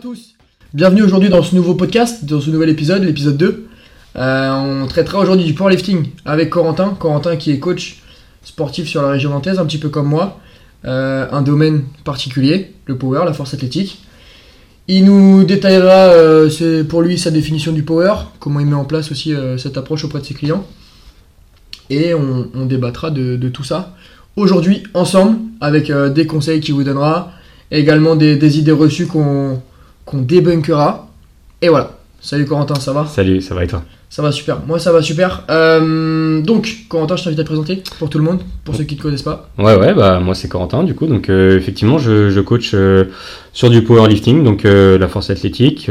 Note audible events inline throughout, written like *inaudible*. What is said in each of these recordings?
tous, bienvenue aujourd'hui dans ce nouveau podcast, dans ce nouvel épisode, l'épisode 2. Euh, on traitera aujourd'hui du powerlifting avec Corentin, Corentin qui est coach sportif sur la région nantaise, un petit peu comme moi, Euh, un domaine particulier, le power, la force athlétique. Il nous détaillera euh, pour lui sa définition du power, comment il met en place aussi cette approche auprès de ses clients. Et on, débattra de, tout ça aujourd'hui ensemble avec des conseils qu'il vous donnera, également des idées reçues qu'on qu'on débunkera. Et voilà. Salut Corentin, ça va? Salut, ça va et toi? Ça va super. Moi ça va super. Euh, donc Corentin, je t'invite à te présenter pour tout le monde, pour ceux qui ne te connaissent pas. Ouais, ouais, bah moi c'est Corentin du coup. Donc euh, effectivement, je, je coach euh, sur du powerlifting, donc la force athlétique,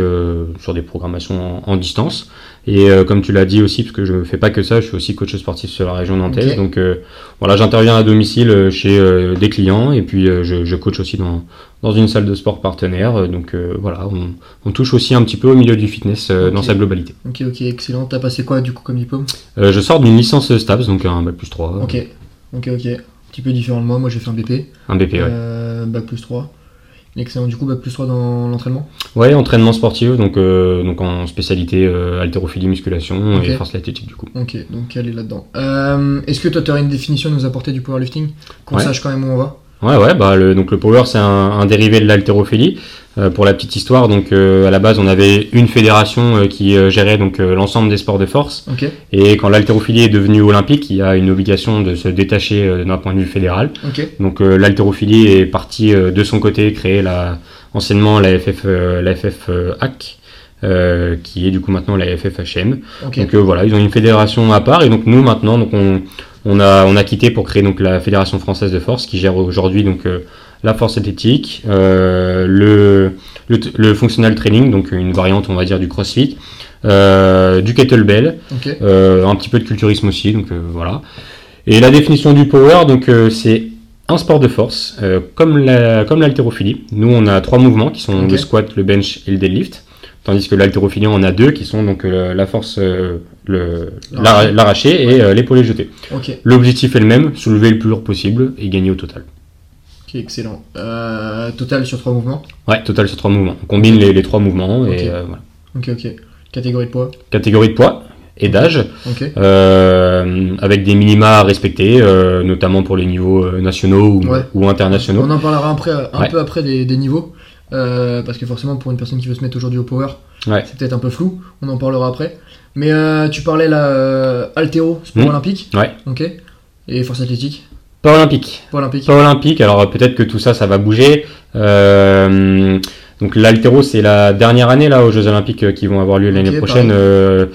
sur des programmations en, en distance. Et euh, comme tu l'as dit aussi, parce que je ne fais pas que ça, je suis aussi coach sportif sur la région nantaise. Donc euh, voilà, j'interviens à domicile euh, chez euh, des clients et puis je, je coach aussi dans, dans une salle de sport partenaire. Donc voilà, on, on touche aussi un petit peu au milieu du fitness dans sa globalité. Ok, ok, excellent. T'as passé quoi du coup comme diplôme? Je sors d'une licence STAPS, donc un bac plus 3. Ok, ok, ok. Un petit peu différent de moi. Moi j'ai fait un BP, Un BP, ouais. bac plus 3. Excellent. Du coup, bac plus 3 dans l'entraînement? Ouais, entraînement sportif, donc, euh, donc en spécialité euh, haltérophilie, musculation et force athlétique du coup. Ok, donc elle est là-dedans. Euh, Est-ce que toi tu aurais une définition à nous apporter du powerlifting? Qu'on Ouais. sache quand même où on va? Ouais, ouais, bah le, donc le power c'est un, un dérivé de l'haltérophilie. Euh, pour la petite histoire, donc euh, à la base on avait une fédération euh, qui euh, gérait donc euh, l'ensemble des sports de force. Ok, Et quand l'haltérophilie est devenue olympique, il y a une obligation de se détacher euh, d'un point de vue fédéral. ok, Donc euh, l'haltérophilie est partie euh, de son côté créer la, anciennement la FF, euh, la FF euh, HAC, euh, qui est du coup maintenant la FFHM. ok. Donc euh, voilà, ils ont une fédération à part et donc nous maintenant donc on, on a on a quitté pour créer donc la fédération française de force qui gère aujourd'hui donc euh, la force athlétique, euh, le, le le functional training donc une variante on va dire du CrossFit, euh, du kettlebell, un petit peu de culturisme aussi donc voilà. Et la définition du power donc c'est un sport de force comme la comme l'haltérophilie. Nous on a trois mouvements qui sont le squat, le bench et le deadlift. Tandis que l'haltérophilie, on a deux qui sont donc la force, euh, le- L'arraché. l'arra- l'arraché et euh, l'épaulé jeté. Ok, L'objectif est le même, soulever le plus lourd possible et gagner au total. ok, excellent. Euh, total sur trois mouvements? Ouais, total sur trois mouvements. On combine les, les trois mouvements et Ok. euh, voilà. Ok, ok. Catégorie de poids? Catégorie de poids et d'âge, euh, avec des minima à respecter, notamment pour les niveaux nationaux ou, Ouais. ou internationaux. On en parlera après, un Ouais. peu après des, des niveaux. parce que forcément, pour une personne qui veut se mettre aujourd'hui au power, c'est peut-être un peu flou. On en parlera après. Mais euh, tu parlais là, euh, sport Mhm. olympique. Ouais. Ok. Et force athlétique. Pas olympique. Pas olympique. Pas olympique, alors euh, peut-être que tout ça, ça va bouger. Euh, donc l'altéro, c'est la dernière année là aux Jeux Olympiques qui vont avoir lieu l'année prochaine. Euh,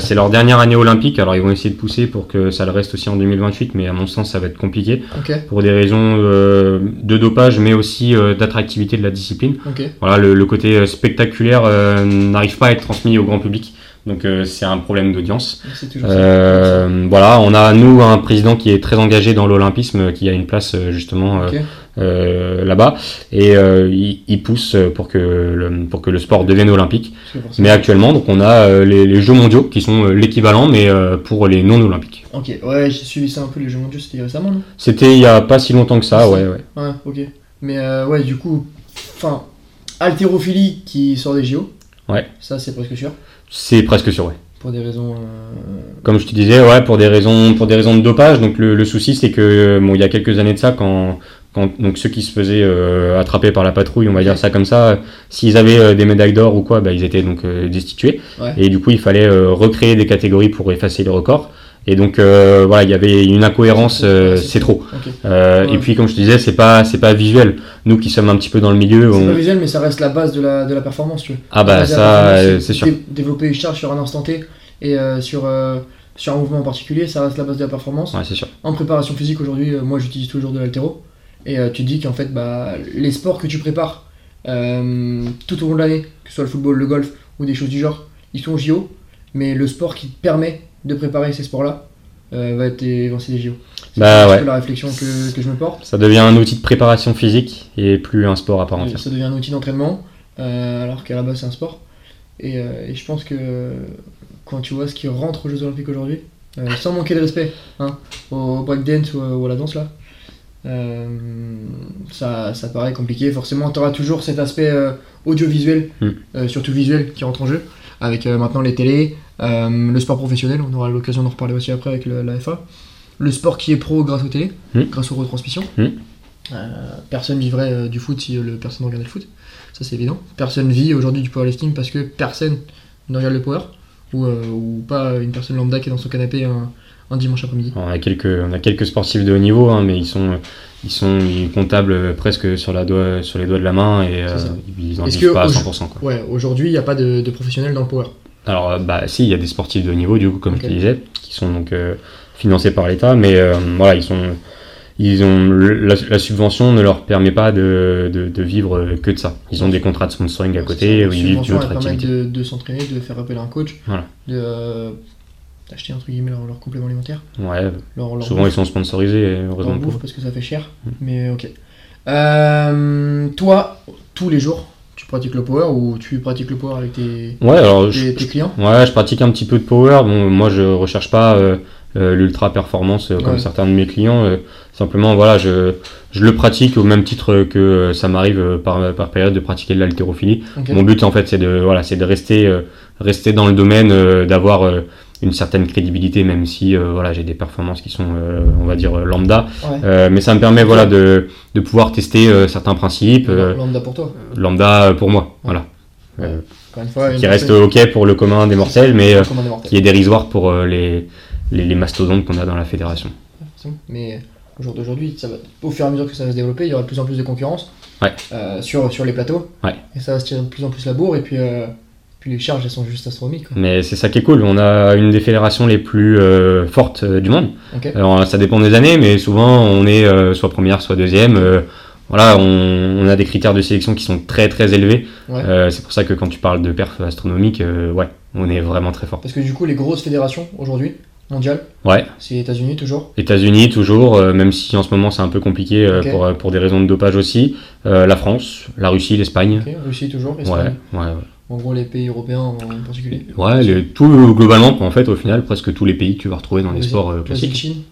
c'est leur dernière année olympique. Alors ils vont essayer de pousser pour que ça le reste aussi en 2028, mais à mon sens, ça va être compliqué Ok, pour des raisons euh, de dopage, mais aussi euh, d'attractivité de la discipline. ok. Voilà, le, le côté spectaculaire n'arrive pas à être transmis au grand public. Donc euh, c'est un problème d'audience. C'est toujours ça. Euh, voilà, on a nous un président qui est très engagé dans l'olympisme, qui a une place euh, justement euh, euh, là-bas, et il, il pousse pour que le, pour que le sport devienne olympique. Mais actuellement, donc on a les, les Jeux mondiaux qui sont l'équivalent, mais pour les non olympiques. Ok, ouais, j'ai suivi ça un peu, les Jeux mondiaux, c'était récemment, non? C'était il y a pas si longtemps que ça, ouais, ouais. Ouais, ok. Mais ouais, du coup, enfin, haltérophilie qui sort des JO. Ouais. Ça, c'est presque sûr. C'est presque sûr, ouais. Pour des raisons. euh, Comme je te disais, ouais, pour des raisons, pour des raisons de dopage. Donc le, le souci, c'est que bon, il y a quelques années de ça, quand, quand donc ceux qui se faisaient euh, attraper par la patrouille, on va dire ça comme ça, euh, s'ils avaient euh, des médailles d'or ou quoi, bah, ils étaient donc euh, destitués. Ouais. Et du coup, il fallait euh, recréer des catégories pour effacer les records. Et donc euh, voilà, il y avait une incohérence, euh, c'est trop. Euh, Ouais. Et puis comme je te disais, c'est pas c'est pas visuel. Nous qui sommes un petit peu dans le milieu, C'est on... pas visuel, mais ça reste la base de la, de la performance, tu veux. ah bah ça, c'est sûr. dé- Développer une charge sur un instant T et sur, sur un mouvement en particulier, ça reste la base de la performance. Ouais, c'est sûr. En préparation physique, aujourd'hui, moi j'utilise toujours de l'altéro. Et tu te dis qu'en fait, bah, les sports que tu prépares tout au long de l'année, que ce soit le football, le golf ou des choses du genre, ils sont JO. Mais le sport qui te permet de préparer ces sports-là euh, va être évincé des JO. C'est Bah ouais. la réflexion que, que je me porte. Ça devient un outil de préparation physique et plus un sport à part entière. Ça devient un outil d'entraînement, euh, alors qu'à la base c'est un sport. Et, euh, et je pense que quand tu vois ce qui rentre aux Jeux Olympiques aujourd'hui, sans manquer de respect hein, au breakdance ou, à- ou à la danse là, ça, ça paraît compliqué. Forcément, tu auras toujours cet aspect audiovisuel, Mm. euh, surtout visuel, qui rentre en jeu, avec maintenant les télés, le sport professionnel, on aura l'occasion d'en reparler aussi après avec le- la FA, le sport qui est pro grâce aux télé, Mm. grâce aux retransmissions. Mm. Euh, personne vivrait euh, du foot si euh, le, personne ne regardait le foot, ça c'est évident. Personne vit aujourd'hui du powerlifting parce que personne ne regarde le power, ou, euh, ou pas une personne lambda qui est dans son canapé un, un dimanche après-midi. On a quelques, on a quelques sportifs de haut niveau, hein, mais ils sont, ils sont ils comptables presque sur, la doigt, sur les doigts de la main et euh, ils en Est-ce vivent pas à au- 100%. Quoi. Ouais, aujourd'hui il n'y a pas de, de professionnels dans le power? Alors, euh, bah, si, il y a des sportifs de haut niveau, du coup, comme je te disais, qui sont donc euh, financés par l'État, mais euh, voilà, ils sont. Ils ont, la, la subvention ne leur permet pas de, de, de vivre que de ça. Ils ont des contrats de sponsoring à côté où ils vivent d'une autre activité. de, de s'entraîner, de faire appel à un coach, Voilà. de euh, d'acheter entre guillemets leur, leur complément alimentaire, Ouais, leur, leur souvent bouffe, ils sont sponsorisés, leur heureusement pour bouffe parce que ça fait cher. Mais ok. Toi, tous les jours, pratiques le power ou tu pratiques le power avec tes, Ouais, alors je, tes, clients? Ouais, je pratique un petit peu de power. Bon, moi, je recherche pas euh, euh, l'ultra performance euh, comme Ouais. certains de mes clients. simplement, voilà, je, je le pratique au même titre que ça m'arrive par, par période de pratiquer de l'haltérophilie. Mon but, en fait, c'est de, voilà, c'est de rester, rester dans le domaine, d'avoir une certaine crédibilité, même si euh, voilà, j'ai des performances qui sont, euh, on va dire, euh, lambda. Ouais. Euh, mais ça me permet voilà, de, de pouvoir tester certains principes, Lambda pour toi. lambda pour moi. Voilà. Fois, qui reste OK pour le commun des mortels, mais des mortels. qui est dérisoire pour les, les, les mastodontes qu'on a dans la fédération. Mais au jour d'aujourd'hui, au fur et à mesure que ça va se développer, il y aura de plus en plus de concurrence Ouais. sur, sur les plateaux. Ouais. Et ça va se tirer de plus en plus la bourre. Et puis, puis les charges, elles sont juste astronomiques. quoi. Mais c'est ça qui est cool. On a une des fédérations les plus euh, fortes euh, du monde. Alors ça dépend des années, mais souvent on est euh, soit première, soit deuxième. Euh, voilà, on, on a des critères de sélection qui sont très très élevés. Ouais. Euh, c'est pour ça que quand tu parles de perf astronomique, euh, ouais, on est vraiment très fort. Parce que du coup, les grosses fédérations aujourd'hui, mondiales, Ouais, c'est les États-Unis toujours. États-Unis toujours, euh, même si en ce moment c'est un peu compliqué euh, pour, euh, pour des raisons de dopage aussi. Euh, la France, la Russie, l'Espagne. Ok. Russie toujours. Ouais, Espagne. ouais, ouais. En gros, les pays européens en particulier. Ouais, les- tout globalement, en fait, au final, presque tous les pays que tu vas retrouver dans les sports euh, Brésil, classiques. Chine.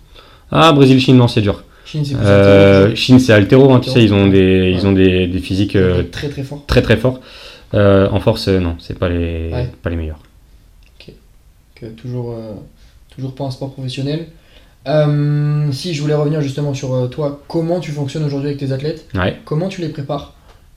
Ah, Brésil, Chine, non, c'est dur. Chine, c'est Euh, intéressant. Chine, c'est altéro, hein, tu sais, ils ont des, ils Ouais. ont des, des physiques euh, très très fort. très très forts. Euh, en force, non, c'est pas les, Ouais. pas les meilleurs. que toujours, toujours pas un sport professionnel. Si je voulais revenir justement sur toi, comment tu fonctionnes aujourd'hui avec tes athlètes Ouais. Comment tu les prépares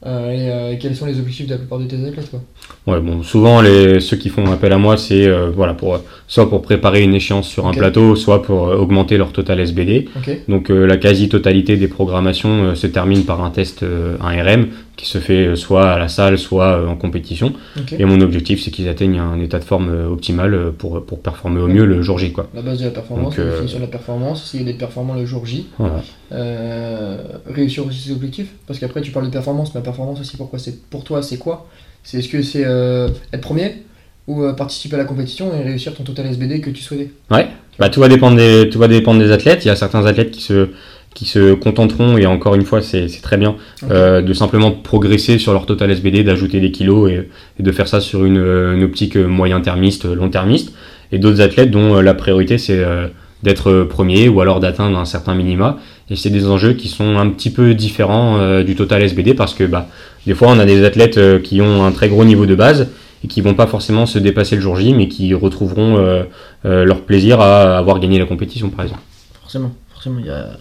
Euh, et, euh, quels sont les objectifs de la plupart de tes athlètes quoi Ouais, bon, souvent, les, ceux qui font appel à moi, c'est euh, voilà, pour, soit pour préparer une échéance sur un plateau, soit pour augmenter leur total SBD. Donc la quasi-totalité des programmations se termine par un test, un RM, qui se fait euh, soit à la salle, soit euh, en compétition. Et mon objectif, c'est qu'ils atteignent un état de forme euh, optimal pour, pour performer au mieux le jour J. Quoi. La base de la performance, Donc, euh, de la performance, essayer d'être performant le jour J, Voilà. Euh, réussir aussi ses objectifs. Parce qu'après tu parles de performance, mais la performance aussi, pourquoi c'est pour toi, c'est quoi? C'est est-ce que c'est euh, être premier ou participer à la compétition et réussir ton total SBD que tu souhaitais? Bah, tout, va dépendre des, tout va dépendre des athlètes. Il y a certains athlètes qui se, qui se contenteront, et encore une fois, c'est très bien, euh, de simplement progresser sur leur total SBD, d'ajouter des kilos et, et de faire ça sur une, euh, une optique euh, moyen-termiste, long-termiste. Et d'autres athlètes dont la priorité, c'est euh, d'être premier ou alors d'atteindre un certain minima. Et c'est des enjeux qui sont un petit peu différents euh, du total SBD parce que bah, des fois, on a des athlètes qui ont un très gros niveau de base et qui vont pas forcément se dépasser le jour J, mais qui retrouveront leur plaisir à avoir gagné la compétition, par exemple. Forcément, forcément, il y a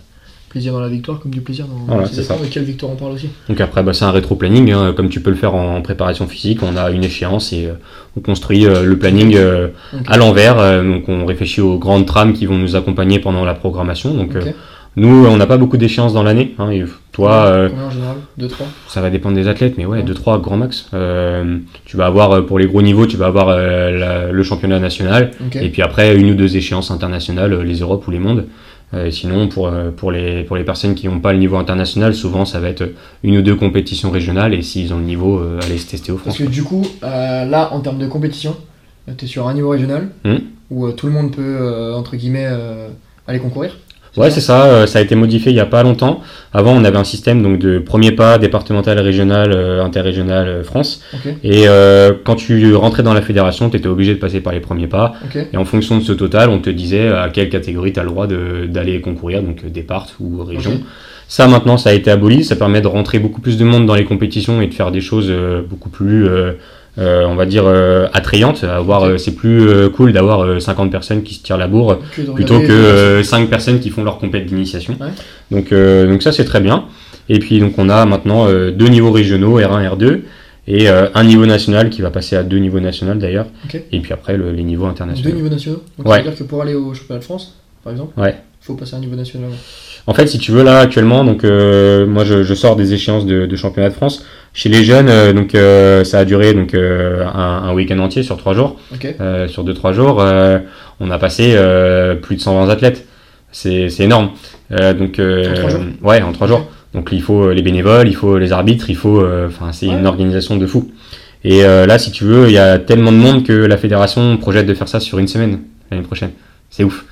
plaisir dans la victoire comme du plaisir dans Voilà, c'est ça. Et quelle victoire on parle aussi Donc après, bah, c'est un rétro-planning, hein, comme tu peux le faire en préparation physique. On a une échéance et euh, on construit euh, le planning euh, à l'envers. donc on réfléchit aux grandes trames qui vont nous accompagner pendant la programmation. Donc nous, on n'a pas beaucoup d'échéances dans l'année. hein, et toi, Combien en général 2, 3 ça va dépendre des athlètes, mais ouais, Ouais. 2-3 grand max. Tu vas avoir, pour les gros niveaux, tu vas avoir la- le championnat national. Ok. Et puis après, une ou deux échéances internationales, les Europes ou les mondes. Euh, et sinon, pour, euh, pour, les, pour les personnes qui n'ont pas le niveau international, souvent ça va être une ou deux compétitions régionales. Et s'ils ont le niveau, euh, aller se tester au Parce France. que du coup, euh, là, en termes de compétition, tu es sur un niveau régional Hmm. où euh, tout le monde peut, euh, entre guillemets, aller concourir. Ouais, c'est ça. euh, ça a été modifié il n'y a pas longtemps. Avant, on avait un système donc de premier pas, départemental, régional, euh, interrégional, euh, France. Et quand tu rentrais dans la fédération, tu étais obligé de passer par les premiers pas. Et en fonction de ce total, on te disait à quelle catégorie tu as le droit d'aller concourir, donc départ ou région. Ça maintenant, ça a été aboli. Ça permet de rentrer beaucoup plus de monde dans les compétitions et de faire des choses beaucoup plus, euh, on va dire, euh, Ok. euh, c'est plus cool d'avoir euh, 50 personnes qui se tirent la bourre Que plutôt que les- euh, 5 personnes qui font leur compète d'initiation. Ouais. Donc, donc ça c'est très bien. Et puis donc on a maintenant deux niveaux régionaux, R1, R2, et un niveau national qui va passer à deux niveaux nationaux d'ailleurs. Et puis après le- les niveaux deux internationaux. niveaux nationaux. Donc Ouais. ça veut dire que pour aller au championnat de France, par exemple, Ouais. faut passer à un niveau national. En fait, si tu veux, là, actuellement, donc, moi, je, je sors des échéances de, de championnat de France. Chez les jeunes, euh, donc, euh, ça a duré donc, euh, un, un week-end entier sur trois jours. Sur deux, trois jours, on a passé plus de 120 athlètes. C'est énorme. Donc, En trois jours Ouais, en trois jours. Donc, il faut les bénévoles, il faut les arbitres, il faut. Enfin, c'est Ouais. une organisation de fou. Et euh, là, si tu veux, il y a tellement de monde que la fédération projette de faire ça sur une semaine l'année prochaine. C'est ouf.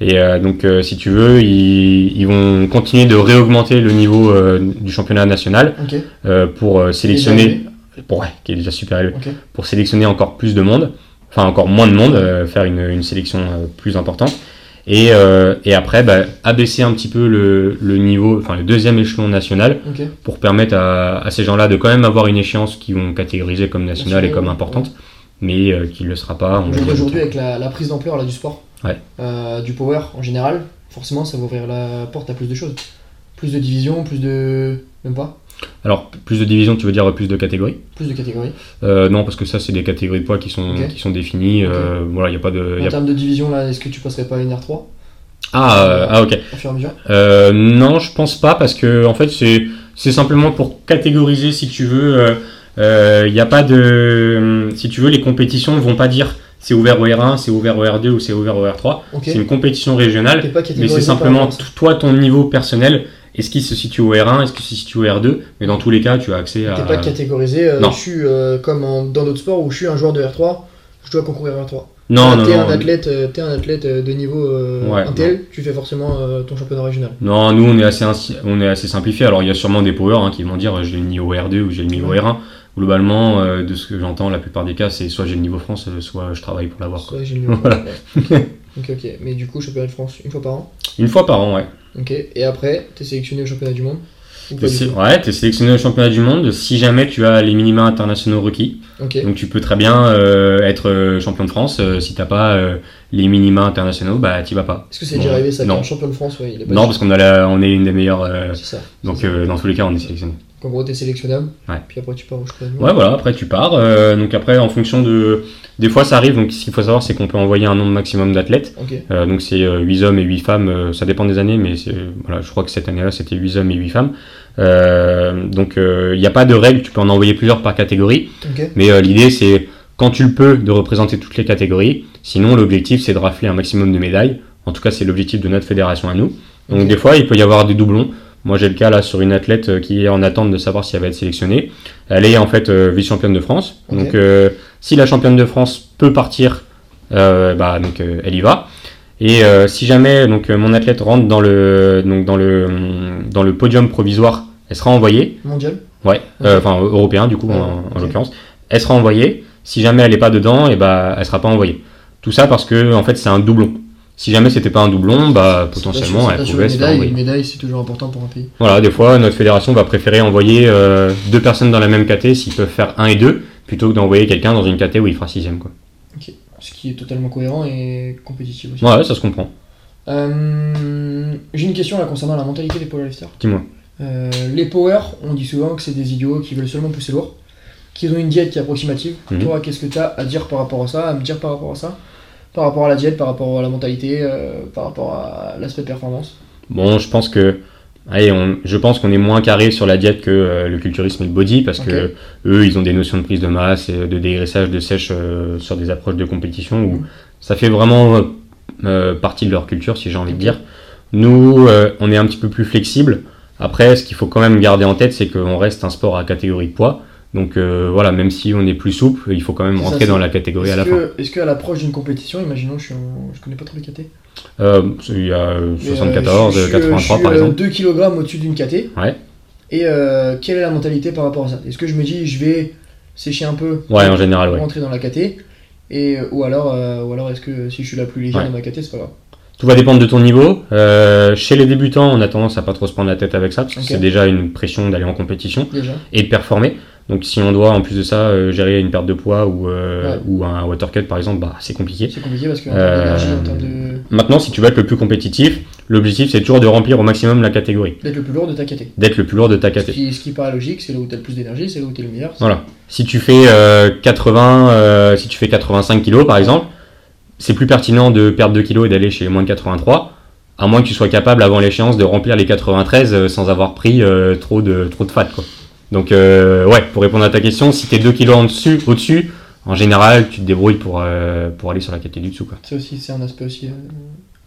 Et euh, donc, euh, si tu veux, ils, ils vont continuer de réaugmenter le niveau euh, du championnat national pour sélectionner, pour, ouais, qui est déjà super élevé, pour sélectionner encore plus de monde, enfin encore moins de monde, faire une, une sélection plus importante. Et, euh, et après, bah, abaisser un petit peu le, le niveau, enfin le deuxième échelon national, pour permettre à, à ces gens-là de quand même avoir une échéance qu'ils vont catégoriser comme nationale et Nationale, comme ouais. importante, mais euh, qui ne le sera pas. Aujourd'hui, avec la, la prise d'ampleur là, du sport, Ouais. euh, du power en général, forcément ça va ouvrir la porte à plus de choses. Plus de divisions, plus de. Même pas? Alors, plus de divisions, tu veux dire plus de catégories? Plus de catégories. Euh, non, parce que ça, c'est des catégories de poids qui sont, qui sont définies. euh, voilà, n'y a pas de. y En a- termes de division, là, est-ce que tu passerais pas à une R3 Ah, euh, ah, ok. au fur et à mesure non, je pense pas, parce que en fait, c'est c'est simplement pour catégoriser, si tu veux. Il n'y a pas de. Si tu veux, les compétitions ne vont pas dire c'est ouvert au R1, c'est ouvert au R2 ou c'est ouvert au R3. Ok. C'est une compétition régionale. Mais c'est simplement toi, ton niveau personnel. Est-ce qu'il se situe au R1 Est-ce qu'il se situe au R2 Mais dans tous les cas, tu as accès à. T'es pas catégorisé, euh, Non. je suis euh, comme en- dans d'autres sports où je suis un joueur de R3, je dois concourir à R3. Non, non, t'es non. un athlète, euh, t'es un athlète de niveau euh, Ouais, intel, tu fais forcément euh, ton championnat régional. Non, nous on est assez on est assez simplifié. Alors il y a sûrement des powers hein, qui vont dire j'ai le niveau R2 ou j'ai le niveau Ouais. R1. Globalement, euh, de ce que j'entends, la plupart des cas, c'est soit j'ai le niveau France, euh, soit je travaille pour l'avoir. Ouais, j'ai le niveau. Voilà. Ouais. *laughs* ok, ok. Mais du coup, championnat de France une fois par an? Une fois par an, ouais. Ok. Et après, t'es sélectionné au championnat du monde? Du sé- ouais, t'es sélectionné au championnat du monde si jamais tu as les minima internationaux requis. Donc tu peux très bien euh, être champion de France. euh, si t'as pas euh, les minima internationaux, bah t'y vas pas. Est-ce que c'est Bon, déjà arrivé ça non. champion de France, ouais, il est pas Non, parce qu'on a la- on est une des meilleures. C'est ça. donc dans tous les cas, on est sélectionné. En gros, t'es sélectionnable. Ouais. Puis après, tu pars au monde. Ouais, voilà, après tu pars. euh, donc après, en fonction de. Des fois, ça arrive. Donc ce qu'il faut savoir, c'est qu'on peut envoyer un nombre maximum d'athlètes. Euh, donc c'est 8 hommes et 8 femmes. euh, ça dépend des années, mais voilà, je crois que cette année-là, c'était 8 hommes et 8 femmes. Euh, donc il n'y a pas de règle. Tu peux en envoyer plusieurs par catégorie. Mais euh, l'idée, c'est quand tu le peux, de représenter toutes les catégories. Sinon, l'objectif, c'est de rafler un maximum de médailles. En tout cas, c'est l'objectif de notre fédération à nous. Donc des fois, il peut y avoir des doublons. Moi, j'ai le cas là sur une athlète euh, qui est en attente de savoir si elle va être sélectionnée. Elle est en fait euh, vice-championne de France. Donc, euh, si la championne de France peut partir, euh, bah donc euh, elle y va. Et euh, si jamais donc mon athlète rentre dans le donc dans le dans le podium provisoire, elle sera envoyée. Mondial. Ouais, Ok. euh, enfin européen du coup Ouais, en, l'occurrence. Elle sera envoyée. Si jamais elle n'est pas dedans, et bah elle sera pas envoyée. Tout ça parce que en fait c'est un doublon. Si jamais c'était pas un doublon, bah potentiellement elle pouvait une médaille. Une médaille, c'est toujours important pour un pays. Voilà, des fois notre fédération va préférer envoyer euh, deux personnes dans la même caté s'ils peuvent faire un et deux, plutôt que d'envoyer quelqu'un dans une caté où il fera sixième quoi. Ce qui est totalement cohérent et compétitif aussi. Ouais, ça se comprend. Euh, J'ai une question là concernant la mentalité des powerlifters. Dis-moi. Euh, les power, on dit souvent que c'est des idiots qui veulent seulement pousser lourd, qui ont une diète qui est approximative. Mhm. Toi, qu'est-ce que tu as à dire par rapport à ça, à me dire par rapport à ça? Par rapport à la diète, par rapport à la mentalité, euh, par rapport à l'aspect performance Bon, je pense que allez, on- je pense qu'on est moins carré sur la diète que euh, le culturisme et le body parce que eux, ils ont des notions de prise de masse et de dégraissage de sèche euh, sur des approches de compétition où Mhm. ça fait vraiment euh, partie de leur culture, si j'ai envie de dire. Nous, euh, on est un petit peu plus flexible. Après, ce qu'il faut quand même garder en tête, c'est qu'on reste un sport à catégorie de poids. Donc euh, voilà, même si on est plus souple, il faut quand même ça, rentrer dans la catégorie à la fin. que, est-ce qu'à l'approche d'une compétition, imaginons, je, suis en- je connais pas trop les KT, Euh, il y a euh, mais, euh, 74, je suis- je suis, 83 je par euh, exemple. 2 kg au-dessus d'une KT. Ouais. Et euh, quelle est la mentalité par rapport à ça? Est-ce que je me dis, je vais sécher un peu Ouais, en général, ouais. rentrer dans la KT et, euh, ou alors, euh, ou alors est-ce que si je suis la plus légère Ouais. dans ma KT, c'est pas grave? Tout va dépendre de ton niveau. Euh, chez les débutants, on a tendance à pas trop se prendre la tête avec ça, parce que c'est déjà une pression d'aller en compétition Déjà. et de performer. Donc si on doit en plus de ça euh, gérer une perte de poids ou, euh, Ouais. ou un water cut par exemple, bah, c'est compliqué. C'est compliqué parce qu'en Euh, de. Maintenant, si tu veux être le plus compétitif, l'objectif c'est toujours de remplir au maximum la catégorie, D'être le plus lourd de ta caté. d'être le plus lourd de ta Ce catégorie. qui, ce qui paraît logique, c'est là où t'as le plus d'énergie, c'est là où t'es le meilleur. Voilà. Si tu fais euh, 80, euh, si tu fais 85 kg par exemple, c'est plus pertinent de perdre 2 kg et d'aller chez moins de 83, à moins que tu sois capable avant l'échéance de remplir les 93 euh, sans avoir pris euh, trop de trop de fat quoi. Donc euh, ouais, pour répondre à ta question, si t'es 2 kg en dessus, au-dessus, en général, tu te débrouilles pour euh, pour aller sur la catégorie du dessous quoi. C'est aussi, c'est un aspect aussi euh,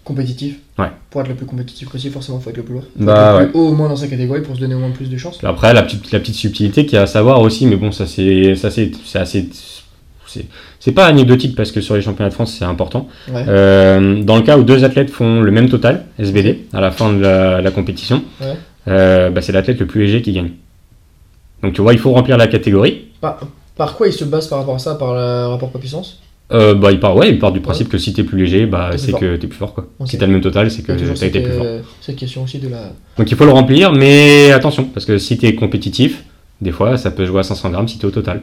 compétitif. Ouais. Pour être le plus compétitif possible, forcément, faut être le plus lourd. Faut Bah, être le plus haut au moins dans sa catégorie pour se donner au moins plus de chances. Après, la petite, la petite subtilité qu'il y a à savoir aussi, mais bon, ça c'est ça, c'est c'est assez. c'est- C'est pas anecdotique parce que sur les championnats de France c'est important. Ouais. Euh, dans le cas où deux athlètes font le même total, SBD, à la fin de la, la compétition, euh, bah, c'est l'athlète le plus léger qui gagne. Donc tu vois, il faut remplir la catégorie. Par, par quoi il se base par rapport à ça Par le rapport poids-puissance Euh, bah, il part, ouais, il part du principe que si t'es plus léger, bah, c'est que t'es plus fort. Quoi. Si t'as le même total, c'est que t'as été plus fort. cette question aussi de la. Donc il faut le remplir, mais attention, parce que si t'es compétitif, des fois ça peut jouer à 500 grammes si t'es au total.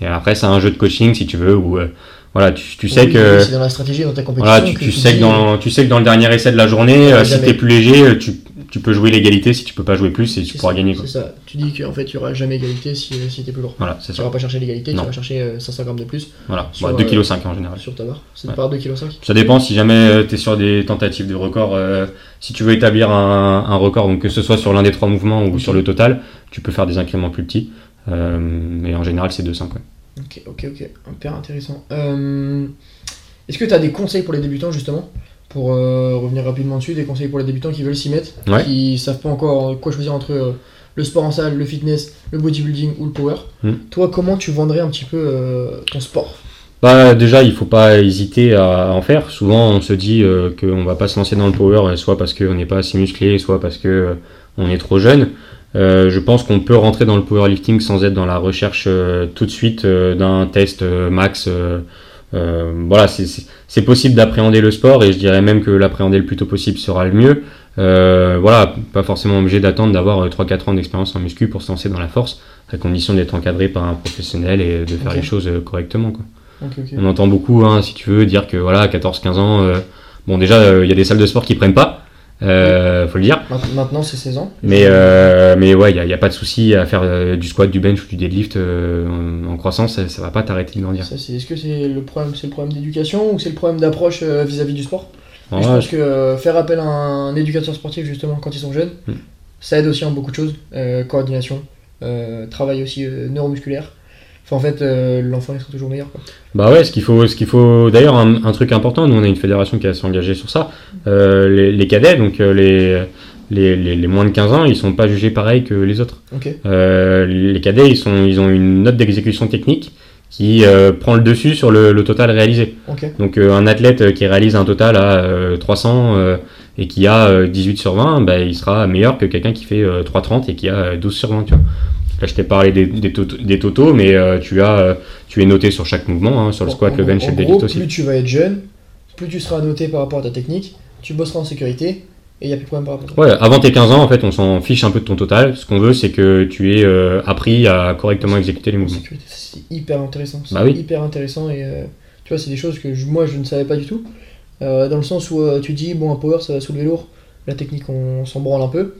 Et après, c'est un jeu de coaching si tu veux, où euh, voilà, tu, tu sais Oui, que. C'est dans la stratégie, dans ta compétition. Voilà, tu, sais que dans, tu sais que dans le dernier essai de la journée, euh, si t'es plus léger, tu, tu peux jouer l'égalité. Si tu peux pas jouer plus, et tu pourras ça, gagner. C'est ça. Tu dis qu'en fait, il n'y aura jamais égalité si, si t'es plus lourd. Voilà, c'est Tu vas pas chercher l'égalité, tu vas chercher euh, 500 grammes de plus Voilà, Sur, bah, euh, 2,5 kg en général. sur ta barre. C'est Ouais. par 2,5 kg. Ça dépend si jamais tu es sur des tentatives de record. euh, si tu veux établir un, un record, donc que ce soit sur l'un des trois mouvements ou sur le total, tu peux faire des incréments plus petits. Euh, mais en général, c'est 2,5. Ouais. Ok, ok, ok. Hyper intéressant. Euh, Est-ce que tu as des conseils pour les débutants justement? Pour euh, revenir rapidement dessus, des conseils pour les débutants qui veulent s'y mettre, Ouais. qui savent pas encore quoi choisir entre euh, le sport en salle, le fitness, le bodybuilding ou le power. Hmm. Toi, comment tu vendrais un petit peu euh, ton sport? Bah, déjà, il faut pas hésiter à en faire. Souvent, on se dit qu'on va pas se lancer dans le power, soit parce qu'on n'est pas assez musclé, soit parce que on est trop jeune. Je pense qu'on peut rentrer dans le powerlifting sans être dans la recherche tout de suite d'un test max. Euh, euh, voilà, c'est- possible d'appréhender le sport et je dirais même que l'appréhender le plus tôt possible sera le mieux. Euh, voilà, pas forcément obligé d'attendre d'avoir 3-4 ans d'expérience en muscu pour se lancer dans la force, à condition d'être encadré par un professionnel et de faire les choses euh, correctement. Quoi. On entend beaucoup, hein, si tu veux, dire que voilà, 14-15 ans, euh, bon déjà, euh, il y a des salles de sport qui prennent pas, euh, faut le dire. Maint- Maintenant, c'est 16 ans. Mais, euh, mais ouais, il n'y a, pas de souci à faire euh, du squat, du bench ou du deadlift euh, en, en croissance, ça, ça va pas t'arrêter de grandir. Est-ce que c'est le problème, c'est le problème d'éducation ou c'est le problème d'approche vis-à-vis du sport? Ouais, Je pense que faire appel à un éducateur sportif justement quand ils sont jeunes, Hmm. ça aide aussi en beaucoup de choses. Coordination, travail aussi neuromusculaire. Enfin, en fait, euh, l'enfant il sera toujours meilleur. Quoi. Bah ouais, ce qu'il faut, ce qu'il faut. D'ailleurs, un, un truc important, nous on a une fédération qui assez engagée sur ça. Euh, les, les cadets, donc euh, les, les, les, les moins de 15 ans, ils sont pas jugés pareil que les autres. Euh, les cadets, ils, sont, ils ont une note d'exécution technique qui euh, prend le dessus sur le, le total réalisé. Donc euh, un athlète qui réalise un total à euh, 300 euh, et qui a euh, 18 sur 20, bah, il sera meilleur que quelqu'un qui fait euh, 330 et qui a euh, 12 sur 20. Tu vois. Là, je t'ai parlé des, des, tot- des totaux, mais euh, tu, as, euh, tu es noté sur chaque mouvement, hein, sur le squat, en- le bench en et le deadlift aussi. Plus tu vas être jeune, plus tu seras noté par rapport à ta technique, tu bosseras en sécurité et il n'y a plus de problème par rapport à. Ouais, avant tes 15 ans, en fait, on s'en fiche un peu de ton total. Ce qu'on veut, c'est que tu aies euh, appris à correctement exécuter les En mouvements. c'est hyper intéressant. C'est Bah oui. hyper intéressant et euh, tu vois, c'est des choses que je- moi je ne savais pas du tout. Euh, dans le sens où tu dis, bon, un power ça va soulever lourd, la technique on, s'en branle un peu.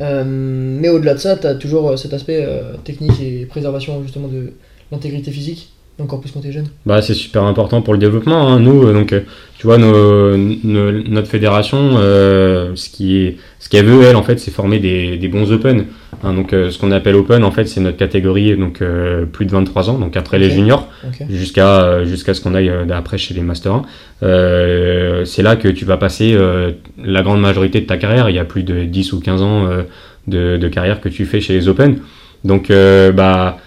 Euh, mais au-delà de ça, tu as toujours euh, cet aspect euh, technique et préservation justement de l'intégrité physique, encore plus quand tu es jeune. Bah, c'est super important pour le développement. hein. Nous, donc, tu vois, notre fédération, ce ce qu'elle veut, elle, en fait, c'est former des, des bons open. Hein, donc, euh, ce qu'on appelle open, en fait, c'est notre catégorie, donc euh, plus de 23 ans, donc après les juniors, jusqu'à euh, jusqu'à ce qu'on aille après chez les Master 1. Euh, c'est là que tu vas passer la grande majorité de ta carrière. Il y a plus de 10 ou 15 ans de, de carrière que tu fais chez les Open. Donc, bah,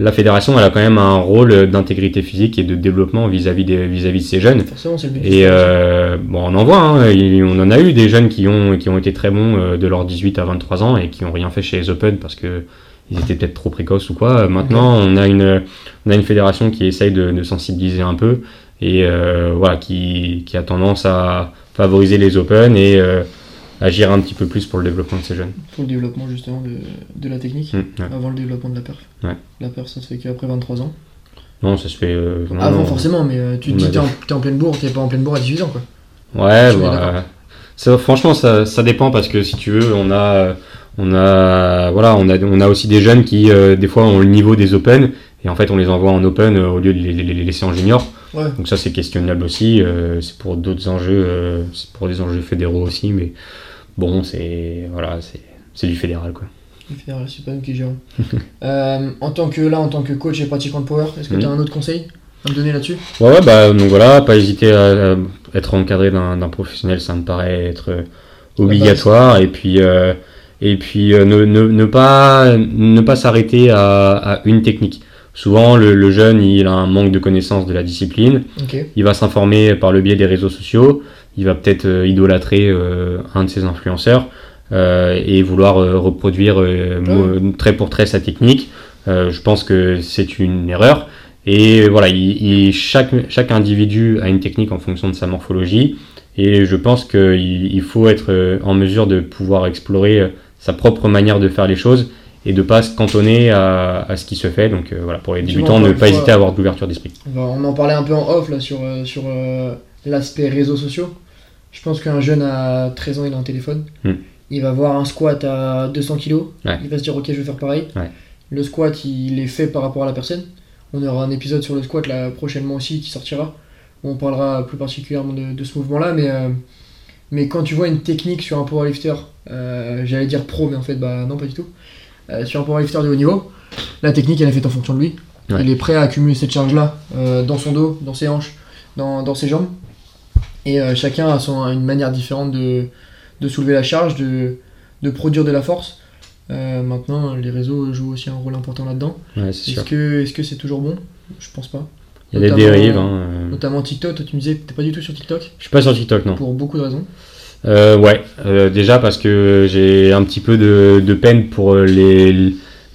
la fédération, elle a quand même un rôle d'intégrité physique et de développement vis-à-vis des- vis-à-vis de ces jeunes. Forcément, c'est Et euh, bon, on en voit, hein, il- on en a eu des jeunes qui ont, qui ont été très bons euh, de leurs 18 à 23 ans et qui ont rien fait chez les Open parce que ils étaient peut-être trop précoces ou quoi. Maintenant, on, a une, on a une fédération qui essaye de, de sensibiliser un peu et euh, voilà, qui, qui, a tendance à favoriser les Open et euh, agir un petit peu plus pour le développement de ces jeunes. Pour le développement justement de, de la technique, Mmh, ouais. avant le développement de la perf. Ouais. La perf, ça se fait qu'après 23 ans. Non, ça se fait. euh, non, Avant non. forcément, mais euh, tu te dis t'es en, en pleine bourre, t'es pas en pleine bourre à 18 ans quoi. Ouais, Je bah, ça, franchement, ça, ça dépend parce que si tu veux, on a, on a, voilà, on a, on a aussi des jeunes qui, euh, des fois, ont le niveau des Open et en fait, on les envoie en Open euh, au lieu de les, les- les laisser en junior. Ouais. Donc ça, c'est questionnable aussi. euh, c'est pour d'autres enjeux, euh, c'est pour des enjeux fédéraux aussi, mais bon, c'est, voilà, c'est, du fédéral quoi. Le fédéral, c'est pas nous qui gérons. *laughs* Euh, en tant que là, en tant que coach et pratiquant de power, est-ce que Mhm. tu as un autre conseil à me donner là-dessus? Ouais, ouais, bah, donc voilà, pas hésiter à, à être encadré d'un professionnel, ça me paraît être obligatoire. Et puis, euh, et puis euh, ne, ne, ne pas, ne pas s'arrêter à, à une technique. Souvent, le, le jeune, il a un manque de connaissance de la discipline. Ok. Il va s'informer par le biais des réseaux sociaux. Il va peut-être euh, idolâtrer euh, un de ses influenceurs euh, et vouloir euh, reproduire euh, mo- trait pour trait sa technique. Euh, je pense que c'est une erreur. Et voilà, il, il- chaque, chaque individu a une technique en fonction de sa morphologie. Et je pense qu'il il faut être en mesure de pouvoir explorer sa propre manière de faire les choses et de pas se cantonner à, à ce qui se fait. Donc euh, voilà, pour les débutants, ne pas hésiter à avoir de l'ouverture d'esprit. On, va- on en parlait un peu en off là sur, euh, sur euh, l'aspect réseaux sociaux. Je pense qu'un jeune à 13 ans, il a un téléphone. Hmm. Il va voir un squat à 200 kg. Ouais. Il va se dire, ok, je vais faire pareil. Ouais. Le squat, il est fait par rapport à la personne. On aura un épisode sur le squat là prochainement aussi qui sortira. Où on parlera plus particulièrement de, de ce mouvement là. Mais, euh, mais quand tu vois une technique sur un powerlifter, euh, j'allais dire pro, mais en fait, bah non, pas du tout. Euh, sur un powerlifter de haut niveau, la technique elle est faite en fonction de lui. Ouais. Il est prêt à accumuler cette charge là dans son dos, dans ses hanches, dans, dans ses jambes. Et euh, chacun a, son, une manière différente de, de soulever la charge, de, de produire de la force. Euh, maintenant, les réseaux jouent aussi un rôle important là-dedans. Ouais. Est-ce que est-ce que c'est toujours bon? Je pense pas. Il y a des Notamment- dérives. Hein. euh. Notamment TikTok, toi tu me disais que t'es pas du tout sur TikTok, Je suis pas sur TikTok, non. pour beaucoup de raisons. Euh, ouais, euh, déjà parce que j'ai un petit peu de, de peine pour euh, les,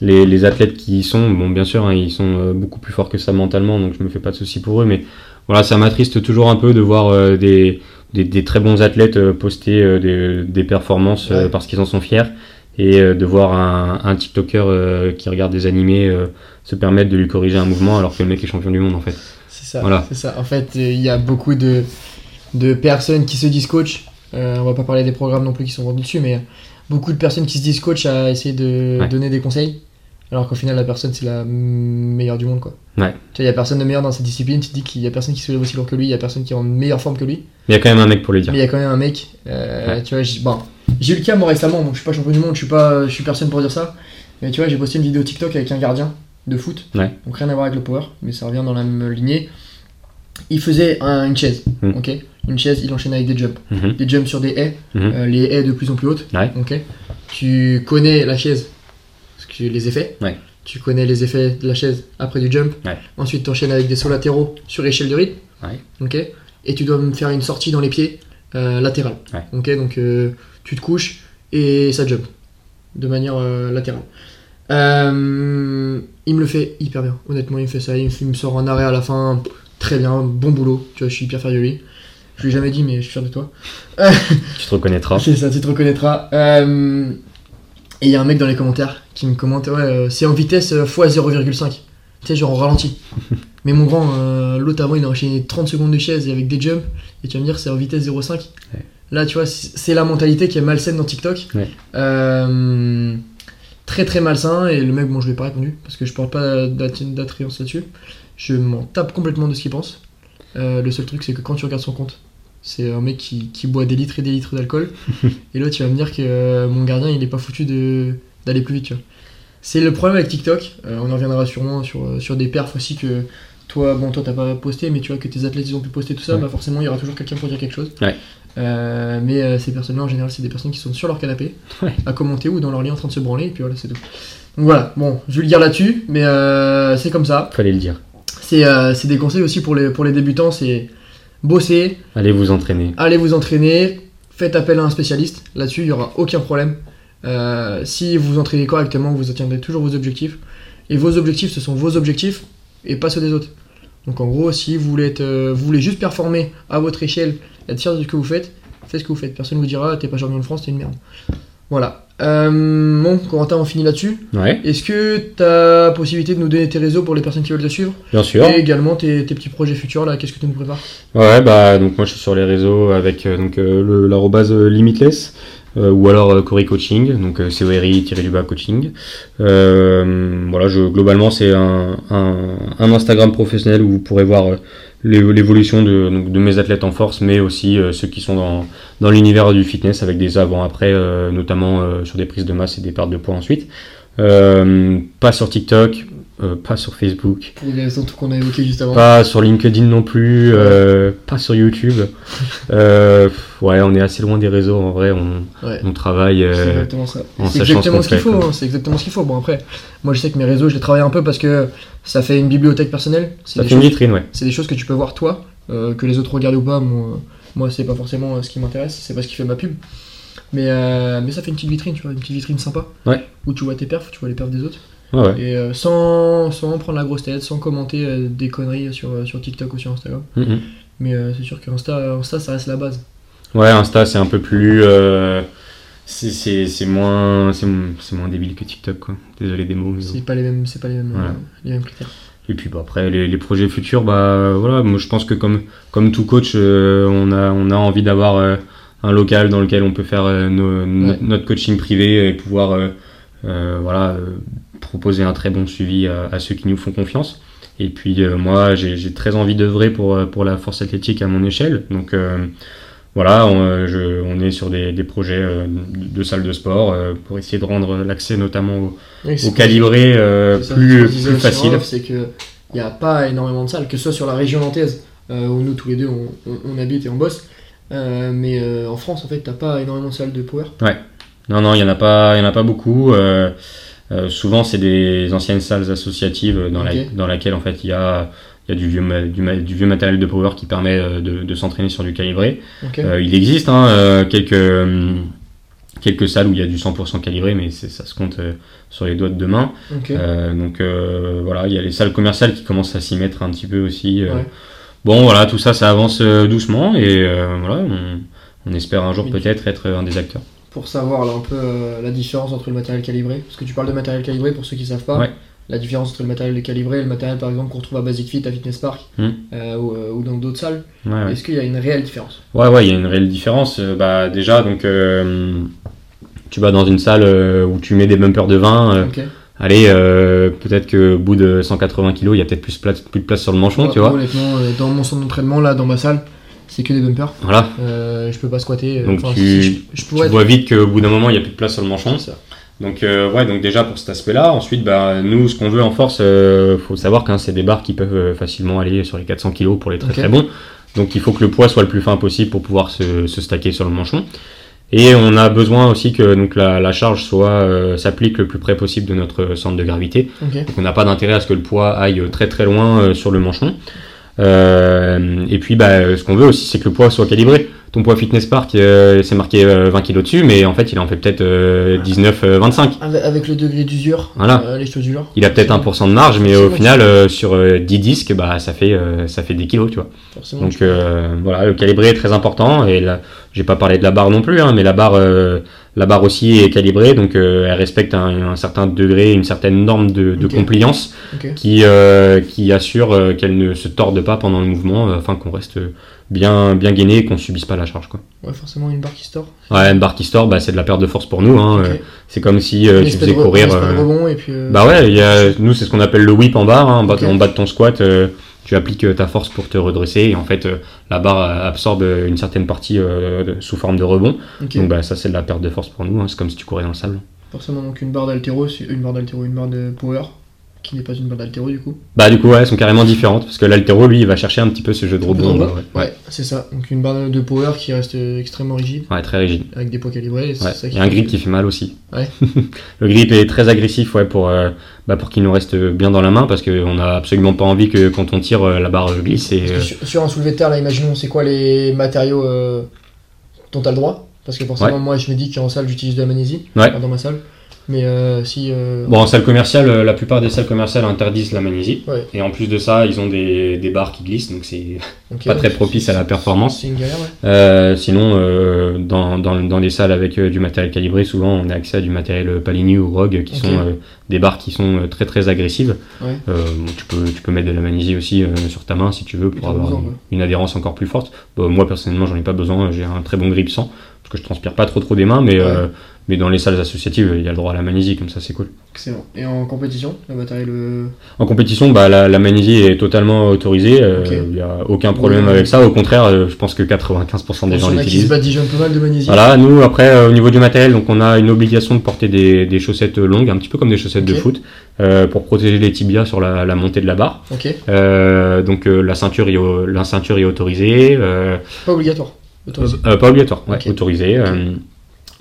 les, les athlètes qui y sont. Bon, bien sûr, hein, ils sont euh, beaucoup plus forts que ça mentalement, donc je me fais pas de soucis pour eux. Mais voilà, ça m'attriste toujours un peu de voir euh, des, des, des très bons athlètes euh, poster euh, des, des performances euh, Ouais. parce qu'ils en sont fiers. Et de voir un, un TikToker euh, qui regarde des animés euh, se permettre de lui corriger un mouvement alors que le mec est champion du monde en fait. C'est ça. Voilà. C'est ça. En fait, euh, il y a beaucoup de, de personnes qui se disent coach. Euh, on va pas parler des programmes non plus qui sont vendus dessus, mais beaucoup de personnes qui se disent coach à essayer de Ouais. donner des conseils. Alors qu'au final, la personne, c'est la meilleure du monde, quoi. Ouais. Tu vois, il y a personne de meilleur dans cette discipline. Tu te dis qu'il y a personne qui se lève aussi lourd que lui, il y a personne qui est en meilleure forme que lui. Mais il y a quand même un mec pour lui dire. Mais il y a quand même un mec, euh, Ouais. tu vois, j'ai- bon, eu le cas moi récemment, donc je suis pas champion du monde, je suis pas, je suis personne pour dire ça. Mais tu vois, j'ai posté une vidéo TikTok avec un gardien de foot, Ouais. donc rien à voir avec le power, mais ça revient dans la même lignée. Il faisait un- une chaise, Mm. ok Une chaise, il enchaînait avec des jumps. Mhm. Des jumps sur des haies, Mhm. euh, les haies de plus en plus hautes, Ouais. Tu connais la chaise, parce que les effets. Ouais. Tu connais les effets de la chaise après du jump. Ouais. Ensuite, tu enchaînes avec des sauts latéraux sur échelle de rythme. Et tu dois me faire une sortie dans les pieds euh, latérale. Donc euh, tu te couches et ça jump de manière euh, latérale. Il me le fait hyper bien. Honnêtement, il me fait ça. Il me, sort un arrêt à la fin. Très bien, bon boulot. Tu vois, je suis hyper fier de lui. Je lui ai jamais dit, mais je suis fier de toi. *laughs* Tu te reconnaîtras. C'est ça, tu te reconnaîtras. Euh, et il y a un mec dans les commentaires qui me commente Ouais, euh, c'est en vitesse euh, x 0,5. Tu sais, genre en ralenti. *laughs* Mais mon grand, euh, l'autre avant, il a enchaîné 30 secondes de chaise avec des jumps. Et tu vas me dire, c'est en vitesse 0,5. Ouais. Là, tu vois, c'est la mentalité qui est malsaine dans TikTok. Ouais. Euh, très très malsain. Et le mec, bon, je lui ai pas répondu parce que je porte pas d'at- d'attrayance là-dessus. Je m'en tape complètement de ce qu'il pense. Euh, le seul truc, c'est que quand tu regardes son compte, c'est un mec qui, qui boit des litres et des litres d'alcool. *laughs* et là, tu vas me dire que euh, mon gardien, il est pas foutu de- d'aller plus vite, tu vois. C'est le problème avec TikTok. Euh, on en reviendra sûrement sur, euh, sur des perfs aussi que toi, bon, toi, t'as pas posté, mais tu vois que tes athlètes, ils ont pu poster tout ça, Ouais. bah forcément, il y aura toujours quelqu'un pour dire quelque chose. Ouais. Euh, mais ces personnes-là, en général, c'est des personnes qui sont sur leur canapé, Ouais. à commenter ou dans leur lit en train de se branler, et puis voilà, c'est tout. Donc voilà, bon, je vais le dire là-dessus, mais c'est comme ça. Fallait le dire. C'est c'est des conseils aussi pour les, pour les débutants, c'est bosser, Allez vous entraîner. allez vous entraîner, faites appel à un spécialiste, là-dessus il n'y aura aucun problème. Euh, si vous vous entraînez correctement, vous atteindrez toujours vos objectifs. Et vos objectifs, ce sont vos objectifs et pas ceux des autres. Donc en gros, si vous voulez, être, euh, vous voulez juste performer à votre échelle, être fier de ce que vous faites, faites ce que vous faites. Personne ne vous dira, t'es pas champion de France, t'es une merde. Voilà. Euh, bon, Corentin, on finit là-dessus. Ouais, Est-ce que tu as possibilité de nous donner tes réseaux pour les personnes qui veulent te suivre? Bien sûr. Et également tes, tes petits projets futurs, là, qu'est-ce que tu nous prépares? Ouais, bah donc moi je suis sur les réseaux avec euh, donc euh, l'arrobase euh, limitless euh, ou alors Corey Coaching, donc euh, CORI tiré du bas coaching. Voilà, je, globalement c'est un, un, un Instagram professionnel où vous pourrez voir l'évolution de, mes athlètes en force, mais aussi euh, ceux qui sont dans, dans l'univers du fitness avec des avant-après, euh, notamment euh, sur des prises de masse et des pertes de poids ensuite. Pas sur TikTok, euh, pas sur Facebook. Pour les raisons qu'on a évoquées juste avant. Pas sur LinkedIn non plus, euh, pas sur YouTube. Euh, ouais, on est assez loin des réseaux en vrai. On, Ouais. on travaille. C'est exactement ça. C'est exactement ce qu'il faut. hein, C'est exactement ce qu'il faut. Bon après, moi je sais que mes réseaux, je les travaille un peu parce que ça fait une bibliothèque personnelle. C'est ça des, fait une choses- vitrine, ouais. c'est des choses que tu peux voir toi, que les autres regardent ou pas. Moi, moi c'est pas forcément ce qui m'intéresse, c'est pas ce qui fait ma pub. Mais, mais ça fait une petite vitrine, tu vois, une petite vitrine sympa. Ouais. Où tu vois tes perfs, tu vois les perfs des autres. Ouais. Et euh, sans, sans prendre la grosse tête, sans commenter euh, des conneries sur, euh, sur TikTok ou sur Instagram. Mhm. Mais euh, c'est sûr qu'Insta, Insta, ça reste la base. Ouais, Insta, c'est un peu plus. c'est- moins, moins débile que TikTok, quoi. Désolé des mots. C'est pas les mêmes, pas les mêmes, Voilà. les mêmes critères. Et puis bah, après, les, les projets futurs, bah voilà, moi je pense que comme, comme tout coach, on, a, on a envie d'avoir un local dans lequel on peut faire nos- no- Ouais. notre coaching privé et pouvoir voilà, euh, proposer un très bon suivi à, à ceux qui nous font confiance. Et puis euh, moi, j'ai très envie d'œuvrer pour, euh, pour la force athlétique à mon échelle. Donc euh, voilà, on, euh, je- on est sur des, des projets euh, de, de salles de sport euh, pour essayer de rendre l'accès notamment au, Oui, au c'est- calibré euh, ça, plus, facile. C'est que il n'y a pas énormément de salles, que ce soit sur la région nantaise, euh, où nous tous les deux on, on- on habite et on bosse. euh, mais euh, en France, en fait, t'as pas énormément de salles de power. Non, non, il n'y en, a pas- y en a pas beaucoup. euh, euh, souvent, c'est des anciennes salles associatives dans, la- Ok. dans laquelle en fait, il y a, y a du, vieux, ma- du, ma- du vieux matériel de power qui permet euh, de, de s'entraîner sur du calibré. Euh, il existe hein, quelques, quelques salles où il y a du 100% calibré, mais ça se compte sur les doigts de deux mains. donc voilà, il y a les salles commerciales qui commencent à s'y mettre un petit peu aussi. Ouais. Bon, voilà, tout ça, ça avance doucement et voilà, on, on espère un jour peut-être être un des acteurs. Pour savoir là un peu euh, la différence entre le matériel calibré, parce que tu parles de matériel calibré pour ceux qui savent pas. Ouais. La différence entre le matériel calibré et le matériel par exemple qu'on retrouve à Basic Fit, à Fitness Park Hmm. euh, ou, euh, ou dans d'autres salles. Ouais, ouais. Est-ce qu'il y a une réelle différence? Ouais, ouais, il y a une réelle différence. Bah, déjà, donc, euh, tu vas dans une salle où tu mets des bumpers de 20. euh, Ok. allez, peut-être qu'au bout de 180 kg, il y a peut-être plus, place- plus de place sur le manchon, Moi, tu vois. Honnêtement, dans mon centre d'entraînement, là, dans ma salle, c'est que des bumpers. Voilà. Euh, je peux pas squatter. euh, Donc enfin, tu- si je, je Tu pourrais. vois vite qu'au bout d'un moment, il n'y a plus de place sur le manchon. Donc, euh, ouais, donc déjà pour cet aspect-là. Ensuite, bah, nous, ce qu'on veut en force, euh, faut savoir que c'est des barres qui peuvent euh, facilement aller sur les 400 kg pour les très très bons. Donc, il faut que le poids soit le plus fin possible pour pouvoir se, se stacker sur le manchon. Et on a besoin aussi que donc, la, la charge soit euh, s'applique le plus près possible de notre centre de gravité. Donc, on n'a pas d'intérêt à ce que le poids aille très très loin euh, sur le manchon. Euh, et puis, bah, ce qu'on veut aussi, c'est que le poids soit calibré. Ton poids Fitness Park, euh, c'est marqué euh, 20 kg dessus, mais en fait, il en fait peut-être euh, 19, euh, 25. Avec, avec le degré d'usure, Voilà. euh, les choses d'usure. Il a peut-être 1% de marge, mais au final, euh, sur euh, 10 disques, bah, ça, fait, euh, ça fait des kilos, tu vois. Forcément, Donc euh, voilà, le calibré est très important. Et là, j'ai pas parlé de la barre non plus, hein, mais la barre, euh, la barre aussi est calibrée, donc euh, elle respecte un, un certain degré, une certaine norme de, de compliance ok. qui, euh, qui assure euh, qu'elle ne se torde pas pendant le mouvement, euh, afin qu'on reste bien, bien gainé et qu'on subisse pas la charge. Quoi. Ouais, forcément, une barre qui store. Ouais, une barre qui store, bah, c'est de la perte de force pour nous. Hein, euh, c'est comme si euh, tu faisais de courir. de euh, rebond et puis. euh, bah ouais, y a, nous c'est ce qu'on appelle le whip en barre, hein, en, bas, Ok. en bas de ton squat, euh, tu appliques ta force pour te redresser et en fait la barre absorbe une certaine partie sous forme de rebond. Donc bah ça c'est de la perte de force pour nous, hein, c'est comme si tu courais dans le sable. Forcément, donc une barre d'altéro, une barre d'altéro, une barre de power, qui n'est pas une barre d'altéro du coup. Bah du coup ouais, elles sont carrément différentes parce que l'altéro lui il va chercher un petit peu ce jeu de rebond. Ouais. Ouais, c'est ça. Donc une barre de power qui reste euh, extrêmement rigide, Ouais, très rigide. avec des poids calibrés. et c'est Ouais. ça qui a un grip qui fait mal aussi. Ouais. *laughs* le grip est très agressif ouais, pour, euh, bah, pour qu'il nous reste bien dans la main parce qu'on n'a absolument pas envie que quand on tire euh, la barre glisse et sur, sur un soulevé de terre, là, imaginons, c'est quoi les matériaux euh, dont t'as le droit? Parce que forcément, moi, je me dis qu'en salle, j'utilise de la magnésie Ouais. dans ma salle. Mais euh, si. euh, Bon, en salle commerciale, euh, la plupart des salles commerciales interdisent la magnésie. Ouais. Et en plus de ça, ils ont des, des barres qui glissent, donc c'est *laughs* pas très propice à la performance. C'est une galère, ouais. Euh, sinon, dans, dans, dans les salles avec du matériel calibré, souvent on a accès à du matériel Palini ou Rogue qui sont des barres qui sont très très agressives. Ouais. Bon, tu, peux, tu peux mettre de la magnésie aussi sur ta main si tu veux pour avoir besoin, une, adhérence encore plus forte. Bon, moi personnellement, j'en ai pas besoin, j'ai un très bon grip sang parce que je transpire pas trop trop des mains, mais, euh, mais dans les salles associatives, il y a le droit à la magnésie, comme ça c'est cool. Excellent. Et en compétition, le matériel. En compétition, bah, la, la magnésie est totalement autorisée, euh, il n'y a aucun problème Ouais. avec ça. Au contraire, euh, je pense que 95% des gens l'utilisent. badigeonnent pas mal de magnésie. Voilà, nous après euh, au niveau du matériel, donc on a une obligation de porter des, des chaussettes longues, un petit peu comme des chaussettes de foot, pour protéger les tibias sur la, la montée de la barre. Ok. Euh, donc la ceinture est, au- la ceinture est autorisée, Pas obligatoire. Autorisé. pas obligatoire, ouais, Ok.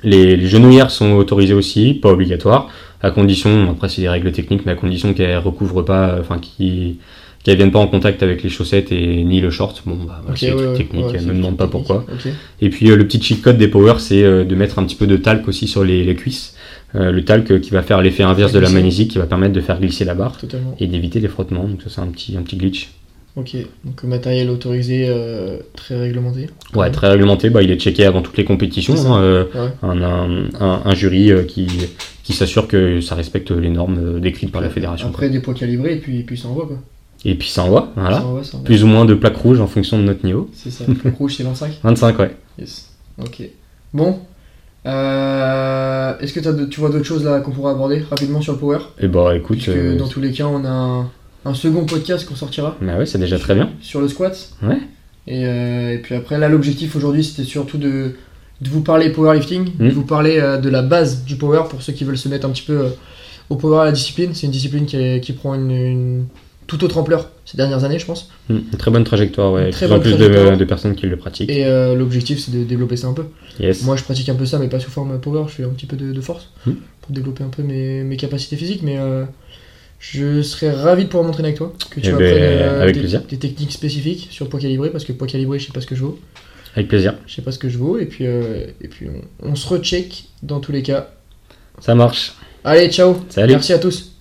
Les, les genouillères sont autorisées aussi, pas obligatoire, à condition, après c'est des règles techniques, mais à condition qu'elles recouvrent pas, enfin qu'elles viennent pas en contact avec les chaussettes et ni le short. Bon, bah, c'est des ouais, trucs techniques, ouais, c'est me demande pas pourquoi. Et puis euh, le petit cheat code des Power, c'est euh, de mettre un petit peu de talc aussi sur les, les cuisses. Euh, le talc qui va faire l'effet inverse de la magnésie, qui va permettre de faire glisser la barre totalement. et d'éviter les frottements. Donc ça c'est un petit, un petit glitch. Ok. Donc matériel autorisé, euh, très réglementé. Ouais, très réglementé. Bah, il est checké avant toutes les compétitions. Hein, euh, Ouais. un, un, un- un jury euh, qui, qui s'assure que ça respecte les normes décrites par la fédération. Après des poids calibrés et puis, puis ça envoie quoi. Et puis ça envoie, voilà. Ça envoie, ça envoie. Plus ou moins de plaques rouges en fonction de notre niveau. C'est ça. Le rouge c'est 25. 25, *laughs* ouais. Yes. Ok. Bon. Euh, Est-ce que de- tu vois d'autres choses là qu'on pourrait aborder rapidement sur le power? Et bah écoute, Puisque euh, dans tous les cas, on a un, second podcast qu'on sortira bah ouais, c'est déjà très bien. sur le squat. Ouais. Et, euh, et puis après, là, l'objectif aujourd'hui, c'était surtout de, de vous parler powerlifting, de Mm. vous parler euh, de la base du power pour ceux qui veulent se mettre un petit peu euh, au power à la discipline. C'est une discipline qui, est- qui prend une, une toute autre ampleur ces dernières années, je pense. Mm, Une très bonne trajectoire, ouais. Une très plus en plus de, de personnes qui le pratiquent. Et l'objectif, c'est de développer ça un peu. Yes. Moi, je pratique un peu ça, mais pas sous forme power. Je fais un petit peu de, de force Mm. pour développer un peu mes, mes capacités physiques. Mais je serais ravi de pouvoir m'entraîner avec toi. Que tu Eh ben, apprennes euh, avec des, techniques spécifiques sur poids calibré, parce que poids calibré, je sais pas ce que je vaux. Avec plaisir. Je sais pas ce que je vaux. Et puis, euh, et puis on, on se recheck dans tous les cas. Ça marche. Allez, ciao. Salut. Merci à tous.